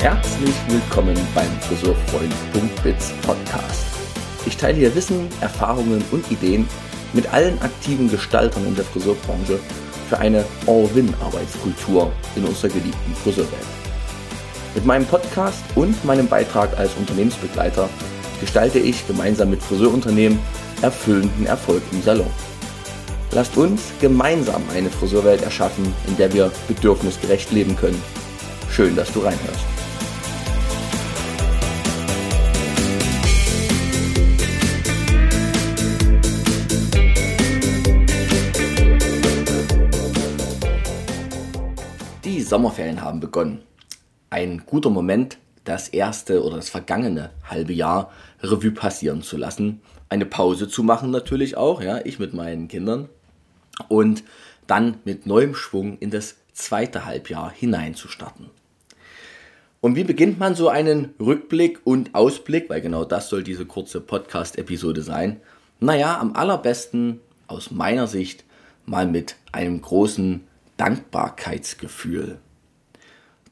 Herzlich willkommen beim Friseurfreund.biz Podcast. Ich teile hier Wissen, Erfahrungen und Ideen mit allen aktiven Gestaltern in der Friseurbranche für eine All-Win-Arbeitskultur in unserer geliebten Friseurwelt. Mit meinem Podcast und meinem Beitrag als Unternehmensbegleiter gestalte ich gemeinsam mit Friseurunternehmen erfüllenden Erfolg im Salon. Lasst uns gemeinsam eine Friseurwelt erschaffen, in der wir bedürfnisgerecht leben können. Schön, dass du reinhörst. Sommerferien haben begonnen. Ein guter Moment, das erste oder das vergangene halbe Jahr Revue passieren zu lassen. Eine Pause zu machen natürlich auch, ja, ich mit meinen Kindern. Und dann mit neuem Schwung in das zweite Halbjahr hineinzustarten. Und wie beginnt man so einen Rückblick und Ausblick, weil genau das soll diese kurze Podcast-Episode sein? Naja, am allerbesten aus meiner Sicht mal mit einem großen Dankbarkeitsgefühl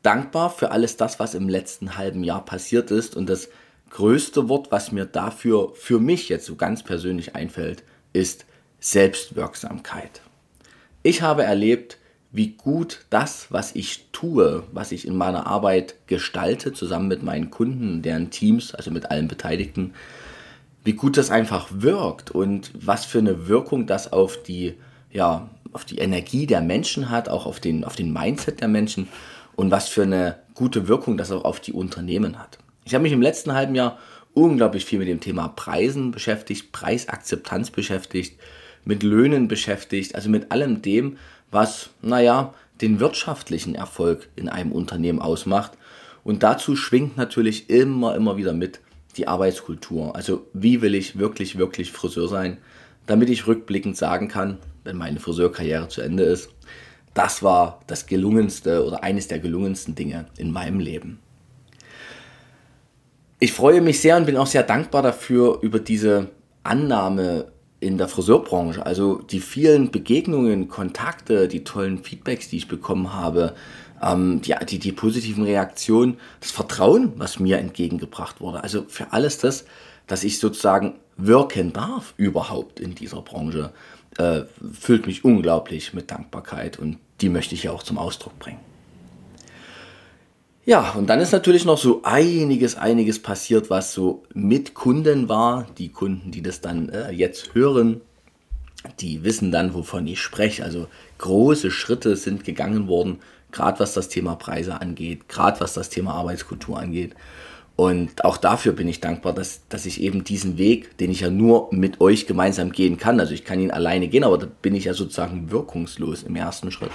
dankbar für alles das, was im letzten halben Jahr passiert ist. Und das größte Wort, was mir dafür für mich jetzt so ganz persönlich einfällt, ist Selbstwirksamkeit. Ich habe erlebt, wie gut das, was ich tue, was ich in meiner Arbeit gestalte, zusammen mit meinen Kunden, deren Teams, also mit allen Beteiligten, wie gut das einfach wirkt und was für eine Wirkung das auf die, ja, auf die Energie der Menschen hat, auch auf den, auf den Mindset der Menschen und was für eine gute Wirkung das auch auf die Unternehmen hat. Ich habe mich im letzten halben Jahr unglaublich viel mit dem Thema Preisen beschäftigt, Preisakzeptanz beschäftigt, mit Löhnen beschäftigt, also mit allem dem, was, naja, den wirtschaftlichen Erfolg in einem Unternehmen ausmacht. Und dazu schwingt natürlich immer, immer wieder mit die Arbeitskultur. Also wie will ich wirklich, wirklich Friseur sein, damit ich rückblickend sagen kann, wenn meine Friseurkarriere zu Ende ist, das war das gelungenste oder eines der gelungensten Dinge in meinem Leben. Ich freue mich sehr und bin auch sehr dankbar dafür über diese Annahme in der Friseurbranche. Also die vielen Begegnungen, Kontakte, die tollen Feedbacks, die ich bekommen habe, ähm, die, die, die positiven Reaktionen, das Vertrauen, was mir entgegengebracht wurde. Also für alles das, dass ich sozusagen wirken darf überhaupt in dieser Branche äh, füllt mich unglaublich mit Dankbarkeit und die möchte ich ja auch zum Ausdruck bringen. Ja, und dann ist natürlich noch so einiges, einiges passiert, was so mit Kunden war. Die Kunden, die das dann äh, jetzt hören, die wissen dann, wovon ich spreche. Also große Schritte sind gegangen worden, gerade was das Thema Preise angeht, gerade was das Thema Arbeitskultur angeht. Und auch dafür bin ich dankbar, dass, dass ich eben diesen Weg, den ich ja nur mit euch gemeinsam gehen kann, also ich kann ihn alleine gehen, aber da bin ich ja sozusagen wirkungslos im ersten Schritt.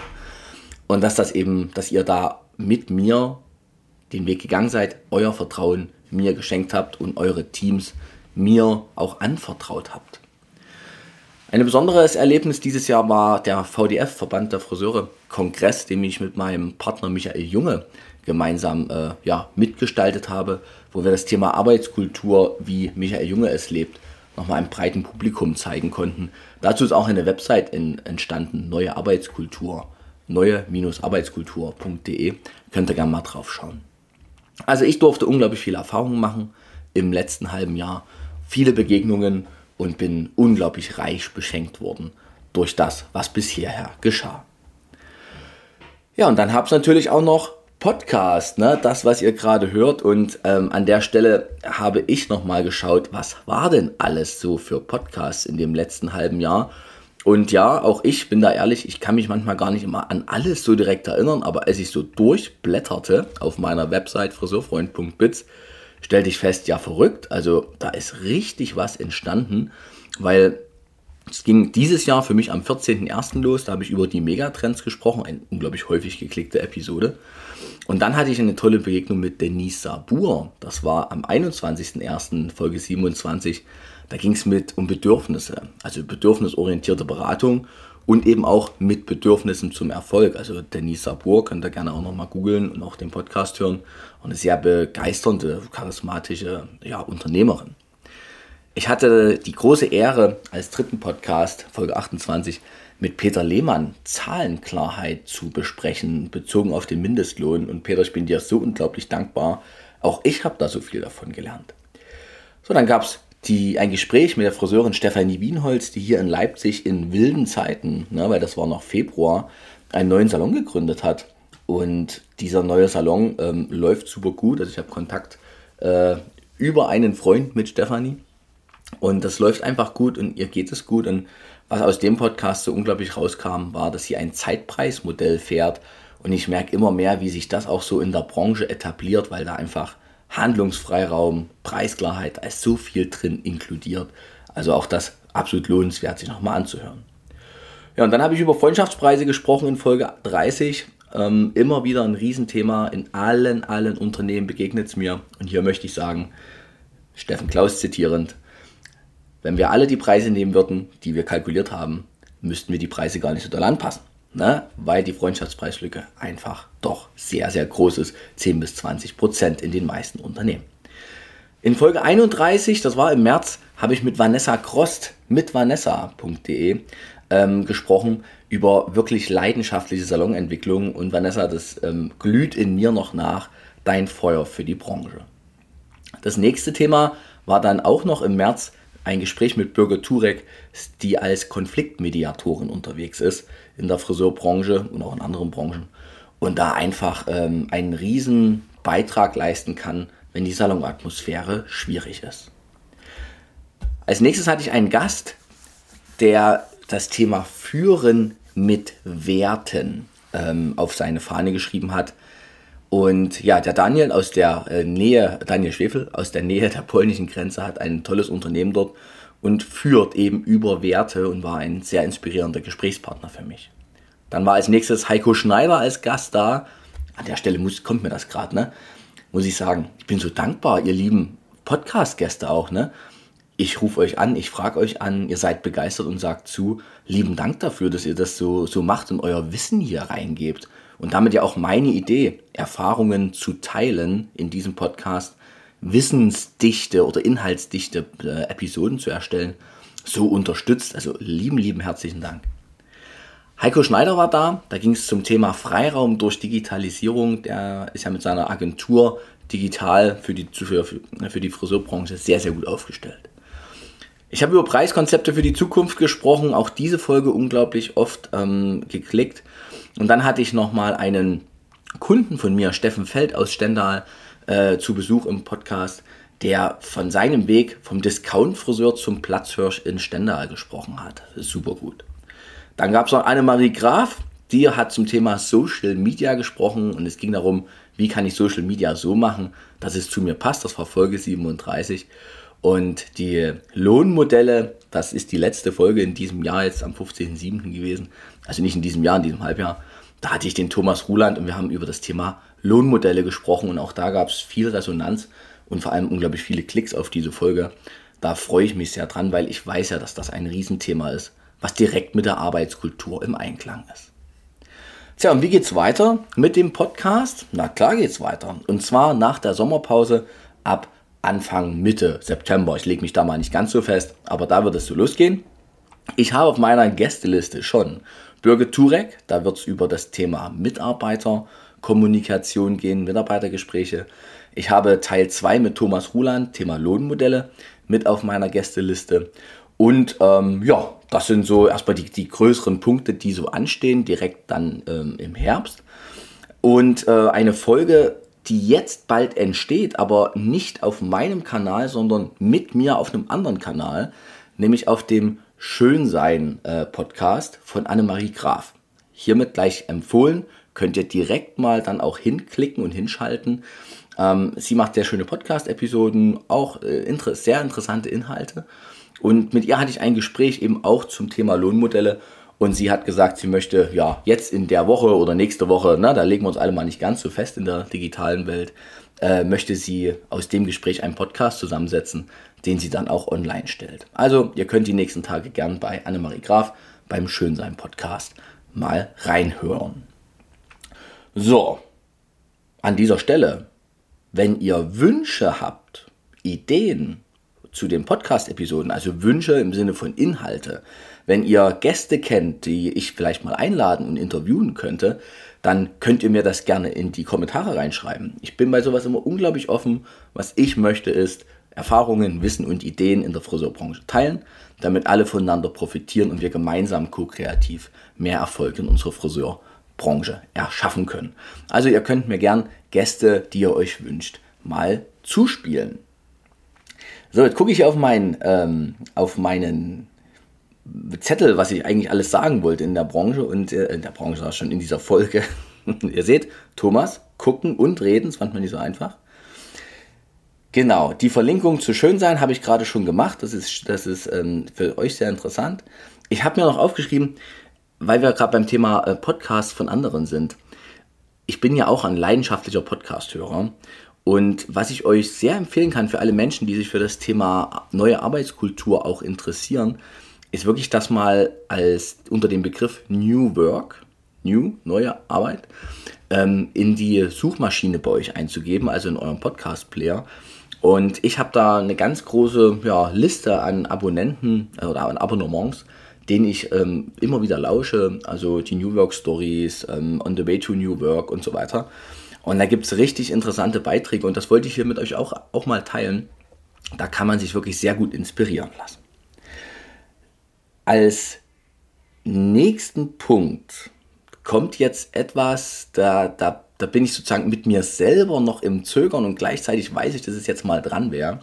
Und dass das eben, dass ihr da mit mir den Weg gegangen seid, euer Vertrauen mir geschenkt habt und eure Teams mir auch anvertraut habt. Ein besonderes Erlebnis dieses Jahr war der VDF, Verband der Friseure, Kongress, den ich mit meinem Partner Michael Junge gemeinsam äh, ja, mitgestaltet habe, wo wir das Thema Arbeitskultur, wie Michael Junge es lebt, nochmal einem breiten Publikum zeigen konnten. Dazu ist auch eine Website in, entstanden, Neue Arbeitskultur, neue-arbeitskultur.de. Könnt ihr gerne mal drauf schauen. Also ich durfte unglaublich viele Erfahrungen machen im letzten halben Jahr, viele Begegnungen und bin unglaublich reich beschenkt worden durch das, was bisher geschah. Ja, und dann ich natürlich auch noch Podcast, ne? das, was ihr gerade hört. Und ähm, an der Stelle habe ich nochmal geschaut, was war denn alles so für Podcasts in dem letzten halben Jahr. Und ja, auch ich bin da ehrlich, ich kann mich manchmal gar nicht immer an alles so direkt erinnern, aber als ich so durchblätterte auf meiner Website friseurfreund.biz, stellte ich fest, ja verrückt, also da ist richtig was entstanden, weil es ging dieses Jahr für mich am 14.01. los, da habe ich über die Megatrends gesprochen, eine unglaublich häufig geklickte Episode. Und dann hatte ich eine tolle Begegnung mit Denise Sabur. Das war am 21.01. Folge 27. Da ging es mit um Bedürfnisse, also bedürfnisorientierte Beratung. Und eben auch mit Bedürfnissen zum Erfolg. Also Denise Sabur könnt ihr gerne auch nochmal googeln und auch den Podcast hören. Und eine sehr begeisternde, charismatische ja, Unternehmerin. Ich hatte die große Ehre, als dritten Podcast, Folge 28, mit Peter Lehmann Zahlenklarheit zu besprechen, bezogen auf den Mindestlohn. Und Peter, ich bin dir so unglaublich dankbar. Auch ich habe da so viel davon gelernt. So, dann gab es die, ein Gespräch mit der Friseurin Stefanie Wienholz, die hier in Leipzig in wilden Zeiten, ne, weil das war noch Februar, einen neuen Salon gegründet hat. Und dieser neue Salon ähm, läuft super gut. Also ich habe Kontakt äh, über einen Freund mit Stefanie. Und das läuft einfach gut und ihr geht es gut. Und was aus dem Podcast so unglaublich rauskam, war, dass sie ein Zeitpreismodell fährt. Und ich merke immer mehr, wie sich das auch so in der Branche etabliert, weil da einfach Handlungsfreiraum, Preisklarheit, da ist so viel drin inkludiert. Also auch das absolut lohnenswert, sich nochmal anzuhören. Ja, und dann habe ich über Freundschaftspreise gesprochen in Folge 30. Ähm, immer wieder ein Riesenthema. In allen, allen Unternehmen begegnet es mir. Und hier möchte ich sagen, Steffen Klaus zitierend, wenn wir alle die Preise nehmen würden, die wir kalkuliert haben, müssten wir die Preise gar nicht so doll anpassen ne? weil die Freundschaftspreislücke einfach doch sehr, sehr groß ist, 10 bis 20 Prozent in den meisten Unternehmen. In Folge 31, das war im März, habe ich mit Vanessa Krost, mit vanessa.de, ähm, gesprochen über wirklich leidenschaftliche Salonentwicklung und Vanessa, das ähm, glüht in mir noch nach, dein Feuer für die Branche. Das nächste Thema war dann auch noch im März ein Gespräch mit Birgit Turek, die als Konfliktmediatorin unterwegs ist in der Friseurbranche und auch in anderen Branchen und da einfach ähm, einen riesen Beitrag leisten kann, wenn die Salonatmosphäre schwierig ist. Als nächstes hatte ich einen Gast, der das Thema Führen mit Werten ähm, auf seine Fahne geschrieben hat. Und ja, der Daniel aus der äh, Nähe, Daniel Schwefel aus der Nähe der polnischen Grenze hat ein tolles Unternehmen dort und führt eben über Werte und war ein sehr inspirierender Gesprächspartner für mich. Dann war als nächstes Heiko Schneider als Gast da. An der Stelle muss, kommt mir das gerade, ne? Muss ich sagen, ich bin so dankbar, ihr lieben Podcast-Gäste auch, ne? Ich rufe euch an, ich frage euch an, ihr seid begeistert und sagt zu. Lieben Dank dafür, dass ihr das so, so macht und euer Wissen hier reingebt und damit ja auch meine Idee, Erfahrungen zu teilen in diesem Podcast, wissensdichte oder inhaltsdichte äh, Episoden zu erstellen, so unterstützt. Also lieben, lieben herzlichen Dank. Heiko Schneider war da, da ging es zum Thema Freiraum durch Digitalisierung. Der ist ja mit seiner Agentur digital für die, für, für die Friseurbranche sehr, sehr gut aufgestellt. Ich habe über Preiskonzepte für die Zukunft gesprochen, auch diese Folge unglaublich oft ähm, geklickt. Und dann hatte ich nochmal einen Kunden von mir, Steffen Feld aus Stendal, äh, zu Besuch im Podcast, der von seinem Weg vom Discount-Friseur zum Platzhirsch in Stendal gesprochen hat. Super gut. Dann gab es noch Annemarie Graf, die hat zum Thema Social Media gesprochen und es ging darum, wie kann ich Social Media so machen, dass es zu mir passt. Das war Folge 37. Und die Lohnmodelle, das ist die letzte Folge in diesem Jahr, jetzt am 15.07. gewesen. Also nicht in diesem Jahr, in diesem Halbjahr. Da hatte ich den Thomas Ruland und wir haben über das Thema Lohnmodelle gesprochen und auch da gab es viel Resonanz und vor allem unglaublich viele Klicks auf diese Folge. Da freue ich mich sehr dran, weil ich weiß ja, dass das ein Riesenthema ist, was direkt mit der Arbeitskultur im Einklang ist. Tja, und wie geht's weiter mit dem Podcast? Na klar geht's weiter. Und zwar nach der Sommerpause ab Anfang, Mitte September. Ich lege mich da mal nicht ganz so fest, aber da wird es so losgehen. Ich habe auf meiner Gästeliste schon Birgit Turek, da wird es über das Thema Mitarbeiterkommunikation gehen, Mitarbeitergespräche. Ich habe Teil 2 mit Thomas Ruland, Thema Lohnmodelle, mit auf meiner Gästeliste. Und ähm, ja, das sind so erstmal die, die größeren Punkte, die so anstehen, direkt dann ähm, im Herbst. Und äh, eine Folge die jetzt bald entsteht, aber nicht auf meinem Kanal, sondern mit mir auf einem anderen Kanal, nämlich auf dem Schönsein äh, Podcast von Annemarie Graf. Hiermit gleich empfohlen, könnt ihr direkt mal dann auch hinklicken und hinschalten. Ähm, sie macht sehr schöne Podcast-Episoden, auch äh, inter sehr interessante Inhalte. Und mit ihr hatte ich ein Gespräch eben auch zum Thema Lohnmodelle und sie hat gesagt, sie möchte ja jetzt in der Woche oder nächste Woche, na, da legen wir uns alle mal nicht ganz so fest in der digitalen Welt, äh, möchte sie aus dem Gespräch einen Podcast zusammensetzen, den sie dann auch online stellt. Also ihr könnt die nächsten Tage gern bei Annemarie Graf beim Schönsein Podcast mal reinhören. So, an dieser Stelle, wenn ihr Wünsche habt, Ideen zu den Podcast-Episoden, also Wünsche im Sinne von Inhalte, wenn ihr Gäste kennt, die ich vielleicht mal einladen und interviewen könnte, dann könnt ihr mir das gerne in die Kommentare reinschreiben. Ich bin bei sowas immer unglaublich offen. Was ich möchte ist Erfahrungen, Wissen und Ideen in der Friseurbranche teilen, damit alle voneinander profitieren und wir gemeinsam ko-kreativ mehr Erfolg in unserer Friseurbranche erschaffen können. Also ihr könnt mir gern Gäste, die ihr euch wünscht, mal zuspielen. So, jetzt gucke ich auf, mein, ähm, auf meinen Zettel, was ich eigentlich alles sagen wollte in der Branche und äh, in der Branche schon in dieser Folge. Ihr seht, Thomas, gucken und reden, das fand man nicht so einfach. Genau, die Verlinkung zu Schönsein habe ich gerade schon gemacht. Das ist, das ist ähm, für euch sehr interessant. Ich habe mir noch aufgeschrieben, weil wir gerade beim Thema äh, Podcast von anderen sind. Ich bin ja auch ein leidenschaftlicher Podcast-Hörer. Und was ich euch sehr empfehlen kann für alle Menschen, die sich für das Thema neue Arbeitskultur auch interessieren, ist wirklich das mal als unter dem Begriff New Work, New, neue Arbeit, ähm, in die Suchmaschine bei euch einzugeben, also in eurem Podcast-Player. Und ich habe da eine ganz große ja, Liste an Abonnenten äh, oder an Abonnements, denen ich ähm, immer wieder lausche, also die New Work Stories, ähm, On the Way to New Work und so weiter. Und da gibt es richtig interessante Beiträge und das wollte ich hier mit euch auch, auch mal teilen. Da kann man sich wirklich sehr gut inspirieren lassen. Als nächsten Punkt kommt jetzt etwas, da, da, da bin ich sozusagen mit mir selber noch im Zögern und gleichzeitig weiß ich, dass es jetzt mal dran wäre.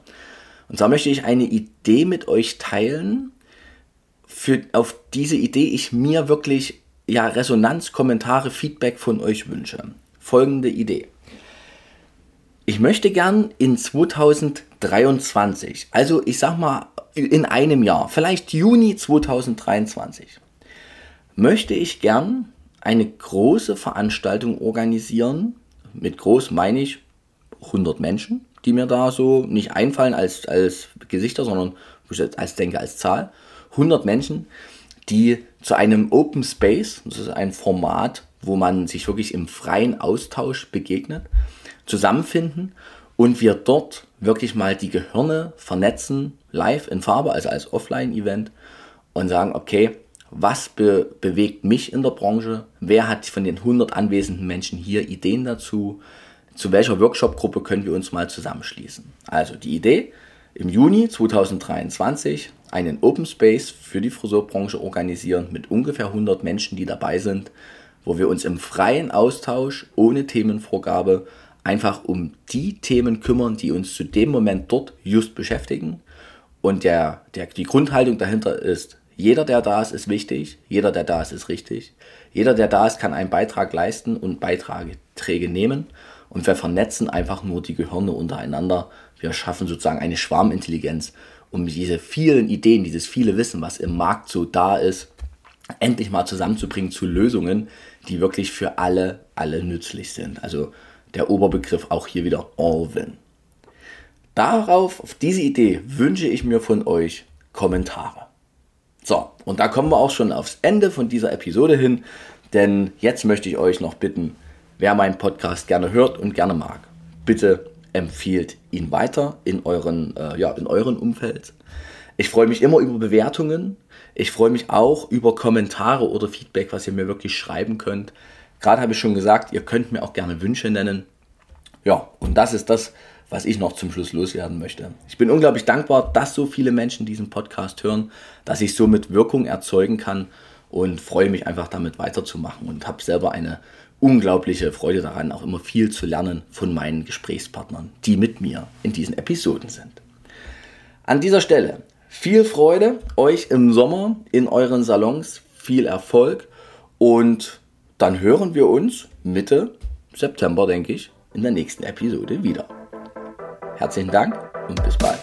Und zwar möchte ich eine Idee mit euch teilen, für, auf diese Idee ich mir wirklich ja, Resonanz, Kommentare, Feedback von euch wünsche. Folgende Idee. Ich möchte gern in 2023, also ich sag mal in einem Jahr, vielleicht Juni 2023, möchte ich gern eine große Veranstaltung organisieren. Mit groß meine ich 100 Menschen, die mir da so nicht einfallen als, als Gesichter, sondern als denke als Zahl. 100 Menschen, die zu einem Open Space, das ist ein Format, wo man sich wirklich im freien Austausch begegnet, zusammenfinden und wir dort wirklich mal die Gehirne vernetzen, live in Farbe, also als Offline-Event und sagen, okay, was be bewegt mich in der Branche? Wer hat von den 100 anwesenden Menschen hier Ideen dazu? Zu welcher Workshop-Gruppe können wir uns mal zusammenschließen? Also die Idee, im Juni 2023 einen Open Space für die Friseurbranche organisieren mit ungefähr 100 Menschen, die dabei sind, wo wir uns im freien Austausch ohne Themenvorgabe einfach um die Themen kümmern, die uns zu dem Moment dort just beschäftigen. Und der, der, die Grundhaltung dahinter ist, jeder, der da ist, ist wichtig, jeder, der da ist, ist richtig. Jeder, der da ist, kann einen Beitrag leisten und Beiträge nehmen. Und wir vernetzen einfach nur die Gehirne untereinander. Wir schaffen sozusagen eine Schwarmintelligenz, um diese vielen Ideen, dieses viele Wissen, was im Markt so da ist, endlich mal zusammenzubringen zu Lösungen, die wirklich für alle, alle nützlich sind. Also der Oberbegriff auch hier wieder All-Win. Darauf, auf diese Idee wünsche ich mir von euch Kommentare. So, und da kommen wir auch schon aufs Ende von dieser Episode hin, denn jetzt möchte ich euch noch bitten, wer meinen Podcast gerne hört und gerne mag, bitte empfiehlt ihn weiter in euren, äh, ja, in euren Umfeld. Ich freue mich immer über Bewertungen. Ich freue mich auch über Kommentare oder Feedback, was ihr mir wirklich schreiben könnt. Gerade habe ich schon gesagt, ihr könnt mir auch gerne Wünsche nennen. Ja, und das ist das, was ich noch zum Schluss loswerden möchte. Ich bin unglaublich dankbar, dass so viele Menschen diesen Podcast hören, dass ich somit Wirkung erzeugen kann und freue mich einfach damit weiterzumachen und habe selber eine unglaubliche Freude daran, auch immer viel zu lernen von meinen Gesprächspartnern, die mit mir in diesen Episoden sind. An dieser Stelle viel Freude euch im Sommer in euren Salons, viel Erfolg und dann hören wir uns Mitte September, denke ich, in der nächsten Episode wieder. Herzlichen Dank und bis bald.